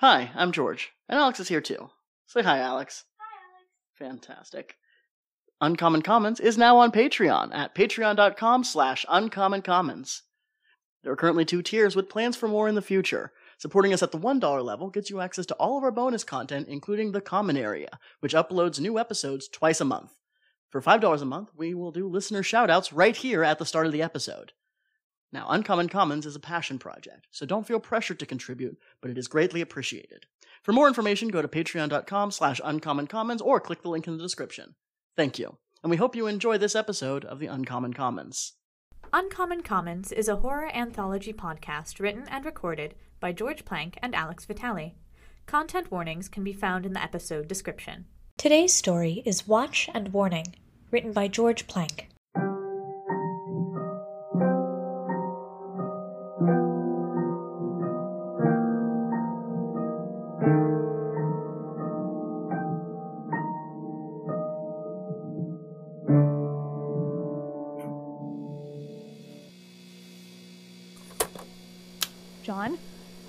Hi, I'm George, and Alex is here too. Say hi, Alex. Hi, Alex. Fantastic. Uncommon Commons is now on Patreon at patreon.com slash uncommoncommons. There are currently two tiers with plans for more in the future. Supporting us at the $1 level gets you access to all of our bonus content, including the Common Area, which uploads new episodes twice a month. For $5 a month, we will do listener shoutouts right here at the start of the episode. Now, Uncommon Commons is a passion project, so don't feel pressured to contribute, but it is greatly appreciated. For more information, go to patreon.com slash uncommoncommons or click the link in the description. Thank you, and we hope you enjoy this episode of the Uncommon Commons. Uncommon Commons is a horror anthology podcast written and recorded by George Plank and Alex Vitale. Content warnings can be found in the episode description. Today's story is Watch and Warning, written by George Plank.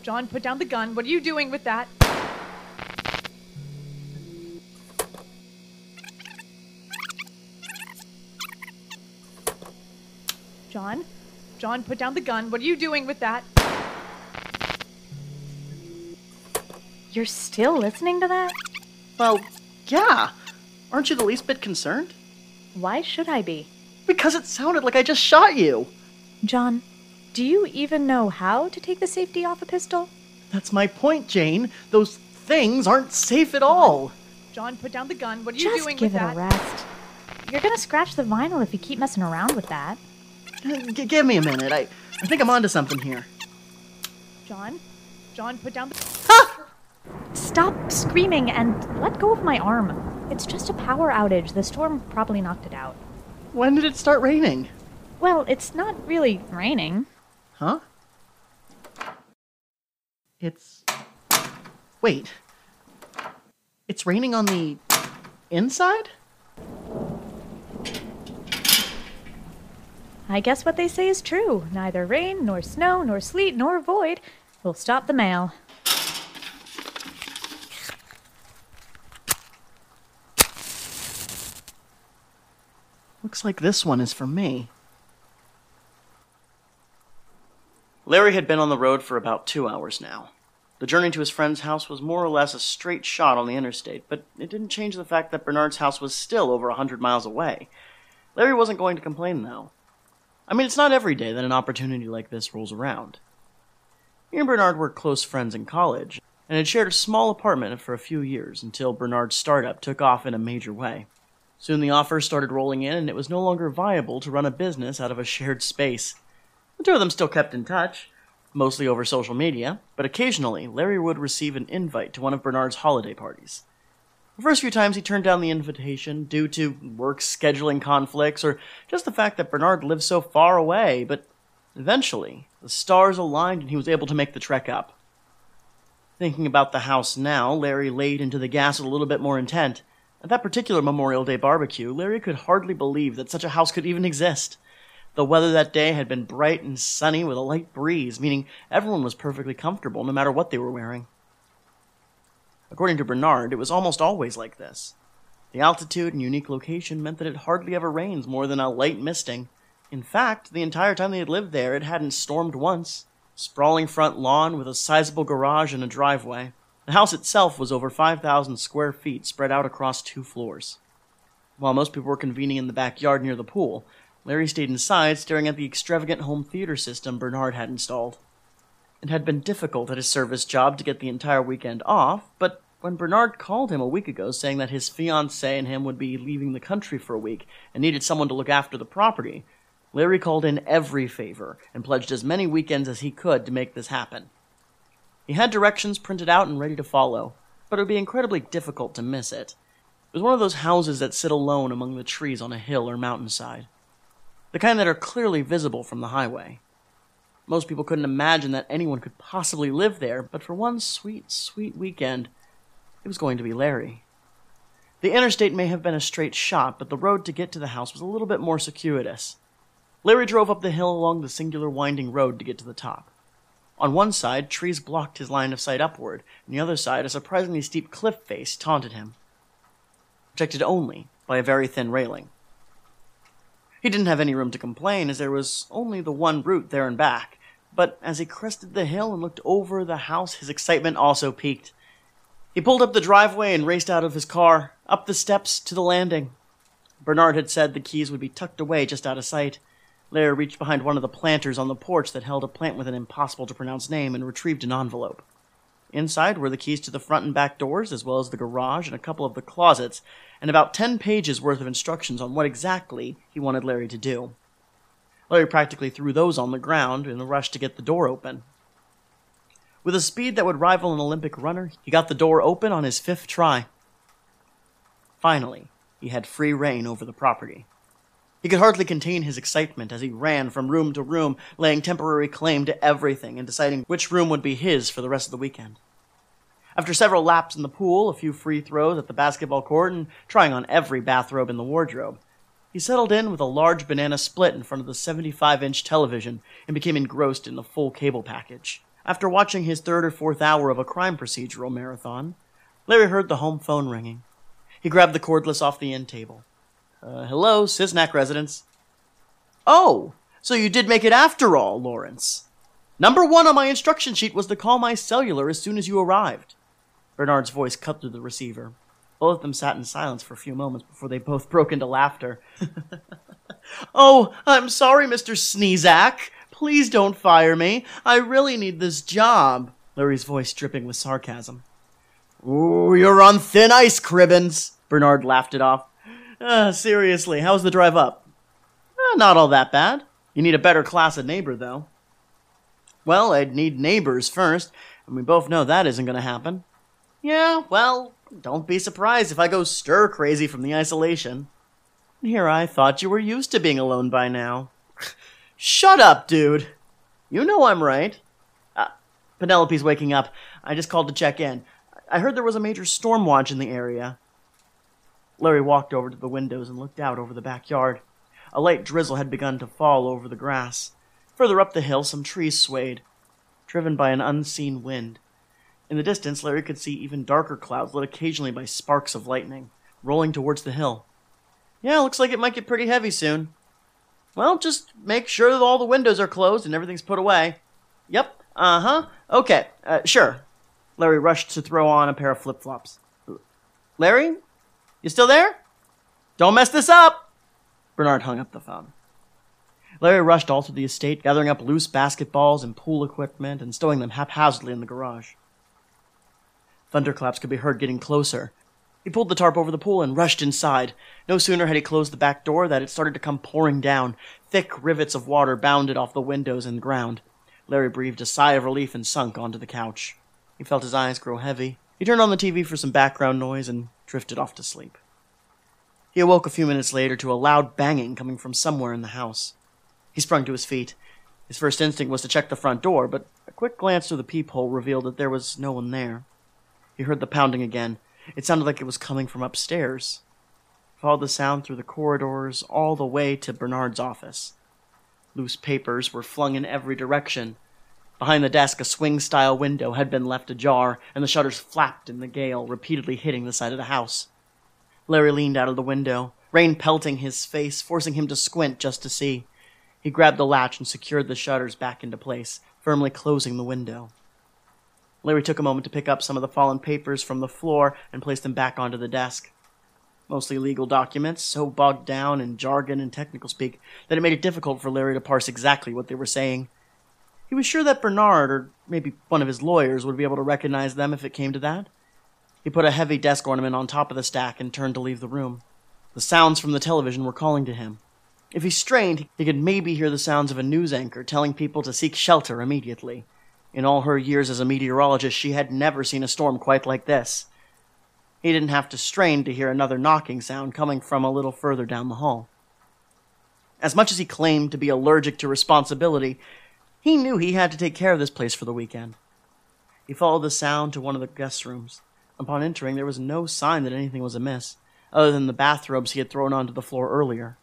John, put down the gun. What are you doing with that? John? John, put down the gun. What are you doing with that? You're still listening to that? Well, yeah. Aren't you the least bit concerned? Why should I be? Because it sounded like I just shot you. John, do you even know how to take the safety off a pistol? That's my point, Jane. Those things aren't safe at all. John, put down the gun. What are you Just doing give it a rest. You're gonna scratch the vinyl if you keep messing around with that. Uh, g- give me a minute. I, I think I'm onto something here. John? John, put down the. Stop screaming and let go of my arm. It's just a power outage. The storm probably knocked it out. When did it start raining? Well, it's not really raining. Huh? It's. Wait. It's raining on the inside? I guess what they say is true. Neither rain, nor snow, nor sleet, nor void will stop the mail. Looks like this one is for me. Larry had been on the road for about two hours now. The journey to his friend's house was more or less a straight shot on the interstate, but it didn't change the fact that Bernard's house was still over a hundred miles away. Larry wasn't going to complain, though. I mean, it's not every day that an opportunity like this rolls around. He and Bernard were close friends in college, and had shared a small apartment for a few years until Bernard's startup took off in a major way. Soon the offers started rolling in, and it was no longer viable to run a business out of a shared space. The two of them still kept in touch, mostly over social media, but occasionally Larry would receive an invite to one of Bernard's holiday parties. The first few times he turned down the invitation due to work scheduling conflicts or just the fact that Bernard lived so far away, but eventually the stars aligned and he was able to make the trek up. Thinking about the house now, Larry laid into the gas with a little bit more intent. At that particular Memorial Day barbecue, Larry could hardly believe that such a house could even exist. The weather that day had been bright and sunny with a light breeze, meaning everyone was perfectly comfortable no matter what they were wearing. According to Bernard, it was almost always like this. The altitude and unique location meant that it hardly ever rains more than a light misting. In fact, the entire time they had lived there, it hadn't stormed once. Sprawling front lawn with a sizable garage and a driveway. The house itself was over 5,000 square feet spread out across two floors. While most people were convening in the backyard near the pool, Larry stayed inside staring at the extravagant home theater system Bernard had installed. It had been difficult at his service job to get the entire weekend off, but when Bernard called him a week ago saying that his fiancée and him would be leaving the country for a week and needed someone to look after the property, Larry called in every favor and pledged as many weekends as he could to make this happen. He had directions printed out and ready to follow, but it would be incredibly difficult to miss it. It was one of those houses that sit alone among the trees on a hill or mountainside. The kind that are clearly visible from the highway. Most people couldn't imagine that anyone could possibly live there, but for one sweet, sweet weekend, it was going to be Larry. The interstate may have been a straight shot, but the road to get to the house was a little bit more circuitous. Larry drove up the hill along the singular winding road to get to the top. On one side, trees blocked his line of sight upward, and the other side, a surprisingly steep cliff face taunted him, protected only by a very thin railing. He didn't have any room to complain, as there was only the one route there and back, but as he crested the hill and looked over the house, his excitement also peaked. He pulled up the driveway and raced out of his car, up the steps to the landing. Bernard had said the keys would be tucked away just out of sight. Larry reached behind one of the planters on the porch that held a plant with an impossible to pronounce name and retrieved an envelope. Inside were the keys to the front and back doors, as well as the garage and a couple of the closets, and about ten pages worth of instructions on what exactly he wanted Larry to do. Larry practically threw those on the ground in the rush to get the door open. With a speed that would rival an Olympic runner, he got the door open on his fifth try. Finally, he had free reign over the property. He could hardly contain his excitement as he ran from room to room, laying temporary claim to everything and deciding which room would be his for the rest of the weekend. After several laps in the pool, a few free throws at the basketball court, and trying on every bathrobe in the wardrobe, he settled in with a large banana split in front of the 75 inch television and became engrossed in the full cable package. After watching his third or fourth hour of a crime procedural marathon, Larry heard the home phone ringing. He grabbed the cordless off the end table. Uh, hello, Cisnac residence. Oh, so you did make it after all, Lawrence. Number one on my instruction sheet was to call my cellular as soon as you arrived. Bernard's voice cut through the receiver. Both of them sat in silence for a few moments before they both broke into laughter. oh, I'm sorry, Mr. Sneezak. Please don't fire me. I really need this job. Larry's voice dripping with sarcasm. Ooh, you're on thin ice, Cribbins. Bernard laughed it off. Uh, seriously, how's the drive up? Uh, not all that bad. You need a better class of neighbor, though. Well, I'd need neighbors first, and we both know that isn't going to happen. Yeah, well, don't be surprised if I go stir crazy from the isolation. Here, I thought you were used to being alone by now. Shut up, dude. You know I'm right. Uh, Penelope's waking up. I just called to check in. I heard there was a major storm watch in the area. Larry walked over to the windows and looked out over the backyard. A light drizzle had begun to fall over the grass. Further up the hill, some trees swayed, driven by an unseen wind. In the distance, Larry could see even darker clouds lit occasionally by sparks of lightning, rolling towards the hill. Yeah, looks like it might get pretty heavy soon. Well, just make sure that all the windows are closed and everything's put away. Yep, uh huh. Okay, uh, sure. Larry rushed to throw on a pair of flip flops. Larry, you still there? Don't mess this up! Bernard hung up the phone. Larry rushed all through the estate, gathering up loose basketballs and pool equipment and stowing them haphazardly in the garage. Thunderclaps could be heard getting closer. He pulled the tarp over the pool and rushed inside. No sooner had he closed the back door than it started to come pouring down. Thick rivets of water bounded off the windows and ground. Larry breathed a sigh of relief and sunk onto the couch. He felt his eyes grow heavy. He turned on the TV for some background noise and drifted off to sleep. He awoke a few minutes later to a loud banging coming from somewhere in the house. He sprung to his feet. His first instinct was to check the front door, but a quick glance through the peephole revealed that there was no one there. He heard the pounding again. It sounded like it was coming from upstairs. Followed the sound through the corridors all the way to Bernard's office. Loose papers were flung in every direction. Behind the desk, a swing style window had been left ajar, and the shutters flapped in the gale, repeatedly hitting the side of the house. Larry leaned out of the window, rain pelting his face, forcing him to squint just to see. He grabbed the latch and secured the shutters back into place, firmly closing the window. Larry took a moment to pick up some of the fallen papers from the floor and place them back onto the desk. Mostly legal documents, so bogged down in jargon and technical speak that it made it difficult for Larry to parse exactly what they were saying. He was sure that Bernard, or maybe one of his lawyers, would be able to recognize them if it came to that. He put a heavy desk ornament on top of the stack and turned to leave the room. The sounds from the television were calling to him. If he strained, he could maybe hear the sounds of a news anchor telling people to seek shelter immediately. In all her years as a meteorologist, she had never seen a storm quite like this. He didn't have to strain to hear another knocking sound coming from a little further down the hall. As much as he claimed to be allergic to responsibility, he knew he had to take care of this place for the weekend. He followed the sound to one of the guest rooms. Upon entering, there was no sign that anything was amiss, other than the bathrobes he had thrown onto the floor earlier.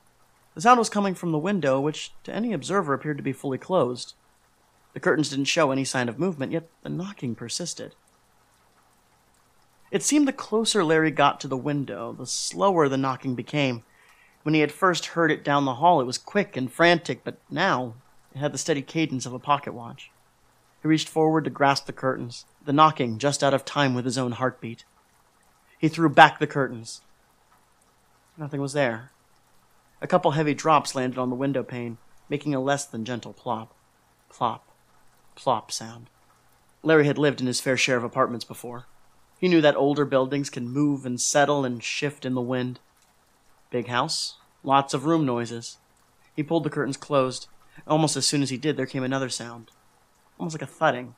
The sound was coming from the window, which to any observer appeared to be fully closed. The curtains didn't show any sign of movement, yet the knocking persisted. It seemed the closer Larry got to the window, the slower the knocking became. When he had first heard it down the hall, it was quick and frantic, but now it had the steady cadence of a pocket watch. He reached forward to grasp the curtains, the knocking just out of time with his own heartbeat. He threw back the curtains. Nothing was there. A couple heavy drops landed on the window pane, making a less than gentle plop, plop, plop sound. Larry had lived in his fair share of apartments before. He knew that older buildings can move and settle and shift in the wind. Big house, lots of room noises. He pulled the curtains closed. Almost as soon as he did, there came another sound, almost like a thudding.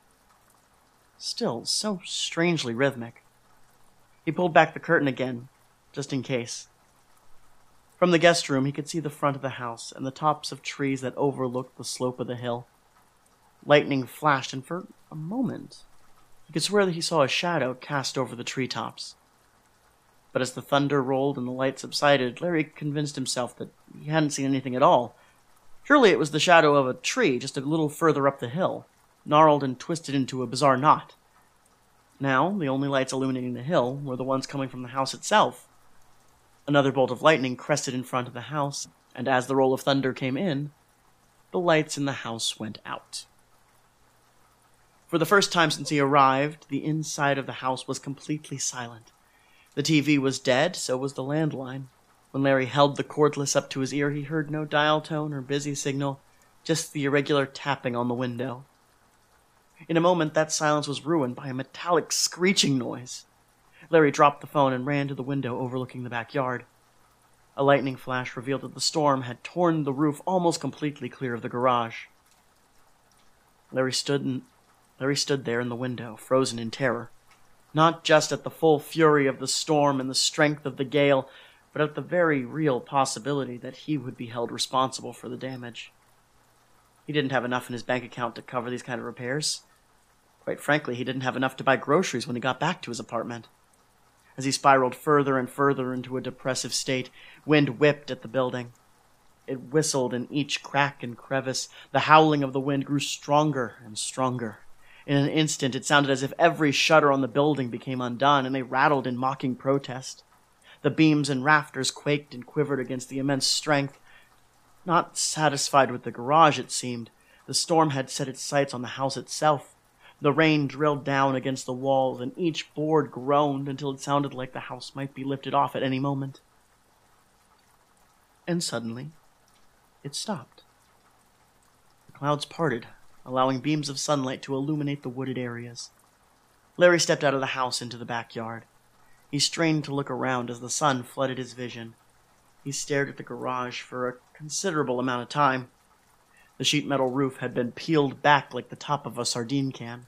Still, so strangely rhythmic. He pulled back the curtain again, just in case. From the guest room, he could see the front of the house and the tops of trees that overlooked the slope of the hill. Lightning flashed, and for a moment, he could swear that he saw a shadow cast over the tree tops. But as the thunder rolled and the light subsided, Larry convinced himself that he hadn't seen anything at all. Surely it was the shadow of a tree just a little further up the hill, gnarled and twisted into a bizarre knot. Now, the only lights illuminating the hill were the ones coming from the house itself. Another bolt of lightning crested in front of the house, and as the roll of thunder came in, the lights in the house went out. For the first time since he arrived, the inside of the house was completely silent. The TV was dead, so was the landline. When Larry held the cordless up to his ear, he heard no dial tone or busy signal, just the irregular tapping on the window. In a moment, that silence was ruined by a metallic screeching noise. Larry dropped the phone and ran to the window overlooking the backyard. A lightning flash revealed that the storm had torn the roof almost completely clear of the garage. Larry stood Larry stood there in the window, frozen in terror, not just at the full fury of the storm and the strength of the gale, but at the very real possibility that he would be held responsible for the damage. He didn't have enough in his bank account to cover these kind of repairs. Quite frankly, he didn't have enough to buy groceries when he got back to his apartment. As he spiraled further and further into a depressive state, wind whipped at the building. It whistled in each crack and crevice. The howling of the wind grew stronger and stronger. In an instant, it sounded as if every shutter on the building became undone, and they rattled in mocking protest. The beams and rafters quaked and quivered against the immense strength. Not satisfied with the garage, it seemed, the storm had set its sights on the house itself. The rain drilled down against the walls, and each board groaned until it sounded like the house might be lifted off at any moment. And suddenly, it stopped. The clouds parted, allowing beams of sunlight to illuminate the wooded areas. Larry stepped out of the house into the backyard. He strained to look around as the sun flooded his vision. He stared at the garage for a considerable amount of time. The sheet metal roof had been peeled back like the top of a sardine can.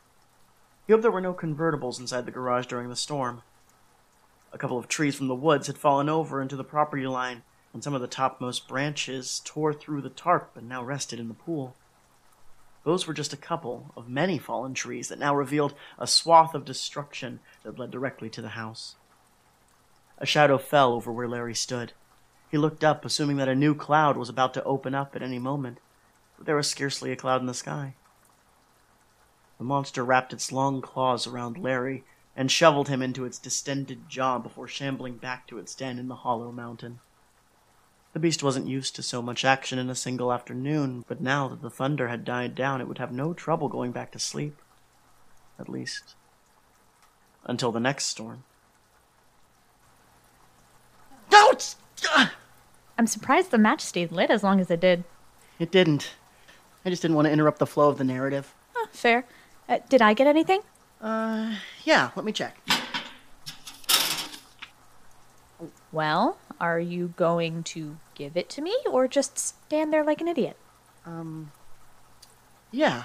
He hoped there were no convertibles inside the garage during the storm. A couple of trees from the woods had fallen over into the property line, and some of the topmost branches tore through the tarp and now rested in the pool. Those were just a couple of many fallen trees that now revealed a swath of destruction that led directly to the house. A shadow fell over where Larry stood. He looked up, assuming that a new cloud was about to open up at any moment, but there was scarcely a cloud in the sky. The monster wrapped its long claws around Larry and shoveled him into its distended jaw before shambling back to its den in the hollow mountain. The beast wasn't used to so much action in a single afternoon, but now that the thunder had died down, it would have no trouble going back to sleep. At least, until the next storm. Don't! I'm surprised the match stayed lit as long as it did. It didn't. I just didn't want to interrupt the flow of the narrative. Oh, fair. Uh, did I get anything? Uh, yeah, let me check. Well, are you going to give it to me or just stand there like an idiot? Um, yeah.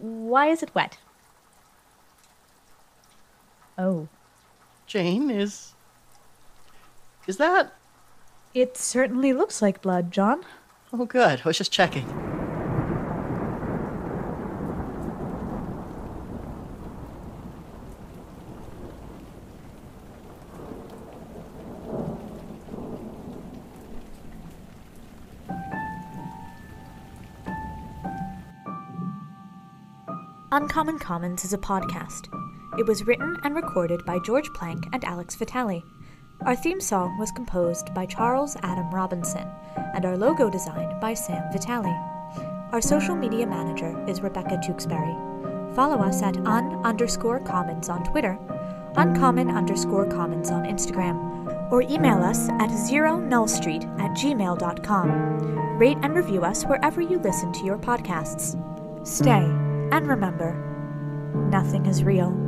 Why is it wet? Oh. Jane, is. Is that. It certainly looks like blood, John. Oh, good. I was just checking. Uncommon Commons is a podcast. It was written and recorded by George Plank and Alex Vitale. Our theme song was composed by Charles Adam Robinson, and our logo designed by Sam Vitale. Our social media manager is Rebecca Tewksbury. Follow us at un underscore commons on Twitter, uncommon underscore commons on Instagram, or email us at zero nullstreet at gmail.com. Rate and review us wherever you listen to your podcasts. Stay, and remember, nothing is real.